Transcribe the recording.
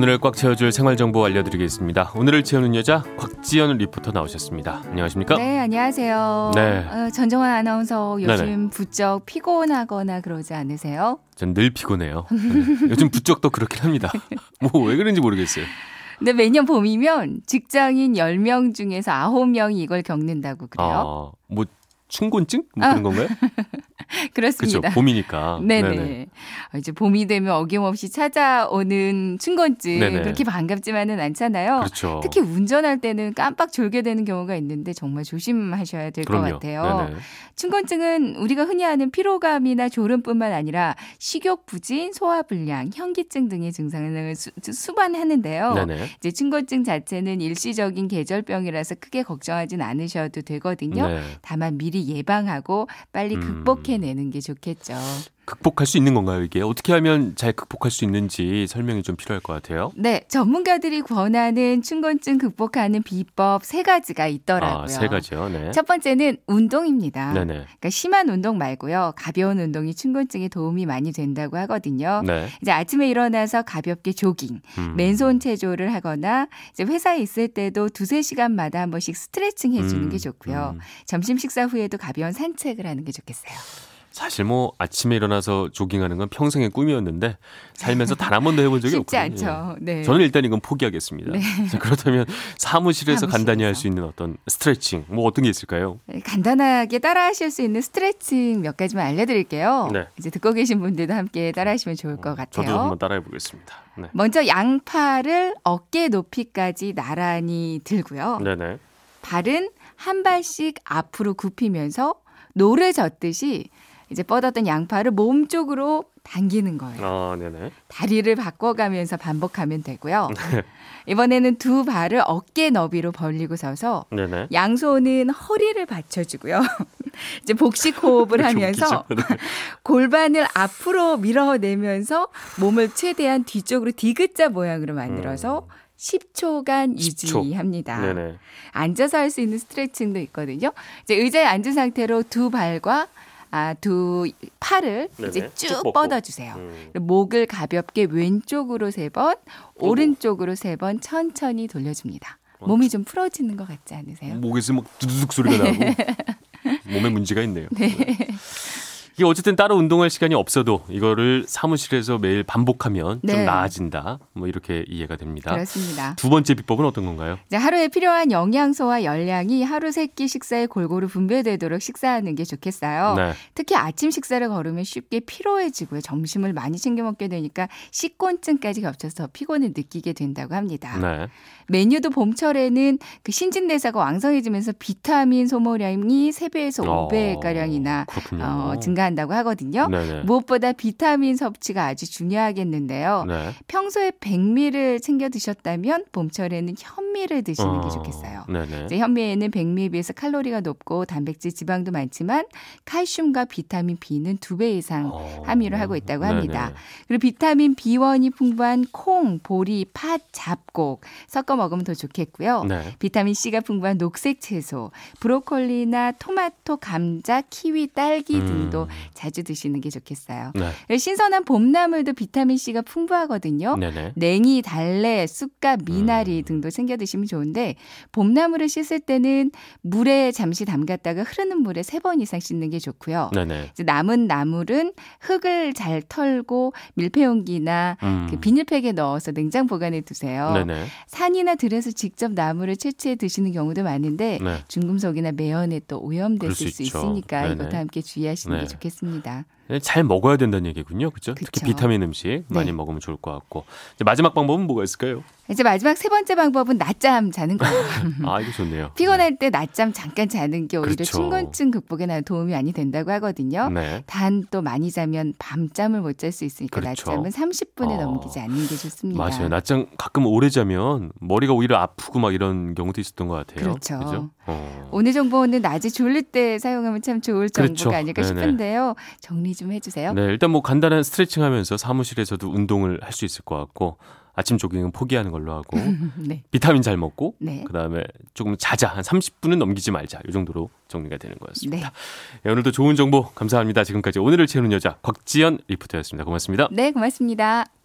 오늘을 꽉 채워줄 생활 정보 알려드리겠습니다. 오늘을 채우는 여자 곽지연 리포터 나오셨습니다. 안녕하십니까? 네, 안녕하세요. 네. 어, 전정환 아나운서 요즘 네네. 부쩍 피곤하거나 그러지 않으세요? 전 늘 피곤해요. 네. 요즘 부쩍 또 그렇긴 합니다. 뭐 왜 그런지 모르겠어요. 근데 매년 봄이면 직장인 10명 중에서 9명이 이걸 겪는다고 그래요. 아, 뭐 춘곤증? 뭐 아. 그런 건가요? 그렇죠. 그렇습니다. 봄이니까. 네네. 어, 이제 봄이 되면 어김없이 찾아오는 춘곤증 네네. 그렇게 반갑지만은 않잖아요. 그렇죠. 특히 운전할 때는 깜빡 졸게 되는 경우가 있는데 정말 조심하셔야 될 것. 같아요. 네네. 춘곤증은 우리가 흔히 아는 피로감이나 졸음뿐만 아니라 식욕 부진, 소화 불량, 현기증 등의 증상을 수, 수반하는데요. 네네. 이제 춘곤증 자체는 일시적인 계절병이라서 크게 걱정하진 않으셔도 되거든요. 네. 다만 미리 예방하고 빨리 음. 극복해 내는 게 좋겠죠. 극복할 수 있는 건가요, 이게? 어떻게 하면 잘 극복할 수 있는지 설명이 좀 필요할 것 같아요. 네, 전문가들이 권하는 춘곤증 극복하는 비법 세 가지가 있더라고요. 아, 세 가지요. 네. 첫 번째는 운동입니다. 네네. 그러니까 심한 운동 말고요. 가벼운 운동이 춘곤증에 도움이 많이 된다고 하거든요. 네. 이제 아침에 일어나서 가볍게 조깅, 음. 맨손 체조를 하거나 이제 회사에 있을 때도 두세 시간마다 한 번씩 스트레칭 해 주는 음, 게 좋고요. 음. 점심 식사 후에도 가벼운 산책을 하는 게 좋겠어요. 사실 뭐 아침에 일어나서 조깅하는 건 평생의 꿈이었는데 살면서 단 한 번도 해본 적이 쉽지 없거든요. 않죠. 네. 저는 일단 이건 포기하겠습니다. 자, 그렇다면 사무실에서 사무실에서. 간단히 할 수 있는 어떤 스트레칭 뭐 어떤 게 있을까요? 네, 간단하게 따라하실 수 있는 스트레칭 몇 가지만 알려드릴게요. 네. 이제 듣고 계신 분들도 함께 따라하시면 좋을 것 같아요. 저도 한번 따라해 보겠습니다. 네. 먼저 양팔을 어깨 높이까지 나란히 들고요. 네네. 발은 한 발씩 앞으로 굽히면서 노를 젓듯이 이제 뻗었던 양팔을 몸 쪽으로 당기는 거예요. 아, 네네. 다리를 바꿔가면서 반복하면 되고요. 네. 이번에는 두 발을 어깨 너비로 벌리고 서서 네네. 양손은 허리를 받쳐주고요. 이제 복식 호흡을 하면서? 네. 골반을 앞으로 밀어내면서 몸을 최대한 뒤쪽으로 디귿자 모양으로 만들어서 10초간 10초. 유지합니다. 네네. 앉아서 할 수 있는 스트레칭도 있거든요. 이제 의자에 앉은 상태로 두 발과 아, 두 팔을 네네. 이제 쭉 쭉. 뻗어주세요. 음. 목을 가볍게 왼쪽으로 세 번, 오른쪽으로 세 번 천천히 돌려줍니다. 어, 몸이 좀 풀어지는 것 같지 않으세요? 목에서 막 두두둑 소리가 나고 몸에 문제가 있네요. 이게 어쨌든 따로 운동할 시간이 없어도 이거를 사무실에서 매일 반복하면 좀 네. 나아진다. 뭐 이렇게 이해가 됩니다. 그렇습니다. 두 번째 비법은 어떤 건가요? 이제 하루에 필요한 영양소와 열량이 하루 세 끼 식사에 골고루 분배되도록 식사하는 게 좋겠어요. 네. 특히 아침 식사를 거르면 쉽게 피로해지고요. 점심을 많이 챙겨 먹게 되니까 식곤증까지 겹쳐서 피곤을 느끼게 된다고 합니다. 네. 메뉴도 봄철에는 그 신진대사가 왕성해지면서 비타민 소모량이 3배에서 어, 5배 가량이나 그렇군요. 어, 증가 한다고 하거든요. 네네. 무엇보다 비타민 섭취가 아주 중요하겠는데요. 네. 평소에 백미를 챙겨 드셨다면 봄철에는 현미를 드시는 게 어, 좋겠어요. 네네. 이제 현미에는 백미에 비해서 칼로리가 높고 단백질, 지방도 많지만 칼슘과 비타민 B는 두 배 이상 어, 함유를 하고 있다고 합니다. 네네. 그리고 비타민 B1이 풍부한 콩, 보리, 팥, 잡곡 섞어 먹으면 더 좋겠고요. 네. 비타민 C가 풍부한 녹색 채소, 브로콜리나 토마토, 감자, 키위, 딸기 음. 등도 자주 드시는 게 좋겠어요. 네. 신선한 봄나물도 비타민 C가 풍부하거든요. 네네. 냉이, 달래, 쑥갓, 미나리 음. 등도 챙겨 드시면 좋은데 봄나물을 씻을 때는 물에 잠시 담갔다가 흐르는 물에 세 번 이상 씻는 게 좋고요. 네네. 남은 나물은 흙을 잘 털고 밀폐용기나 음. 그 비닐팩에 넣어서 냉장 보관해 두세요. 네네. 산이나 들에서 직접 나물을 채취해 드시는 경우도 많은데 네. 중금속이나 매연에 또 오염됐을 수 수. 있으니까 네네. 이것도 함께 주의하시는 네. 게 좋겠습니다. 네, 잘 먹어야 된다는 얘기군요. 그렇죠? 특히. 비타민 음식 많이 네. 먹으면 좋을 것 같고. 이제 마지막 방법은 뭐가 있을까요? 이제 마지막 세 번째 방법은 낮잠 자는 거예요. 아, 이거 좋네요. 피곤할 때 낮잠 잠깐 자는 게 오히려 그렇죠. 춘곤증 극복에 나 도움이 많이 된다고 하거든요. 네. 단또 많이 자면 밤잠을 못 잘 수 있으니까 그렇죠. 낮잠은 30분에 어. 넘기지 않는 게 좋습니다. 맞아요. 낮잠 가끔 오래 자면 머리가 오히려 아프고 막 이런 경우도 있었던 것 같아요. 그렇죠. 그죠? 어. 오늘 정보는 낮에 졸릴 때 사용하면 참 좋을 정보가 그렇죠. 아닐까 네네. 싶은데요. 정리 좀 해주세요. 네, 일단 뭐 간단한 스트레칭 하면서 사무실에서도 운동을 할 수 있을 것 같고 아침 조깅은 포기하는 걸로 하고 네. 비타민 잘 먹고 네. 그다음에 조금 자자 한 30분은 넘기지 말자 이 정도로 정리가 되는 거였습니다. 네. 네, 오늘도 좋은 정보 감사합니다. 지금까지 오늘을 채우는 여자 곽지연 리포터였습니다. 고맙습니다. 네, 고맙습니다.